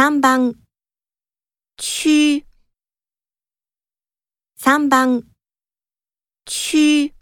3番、区。3番、区。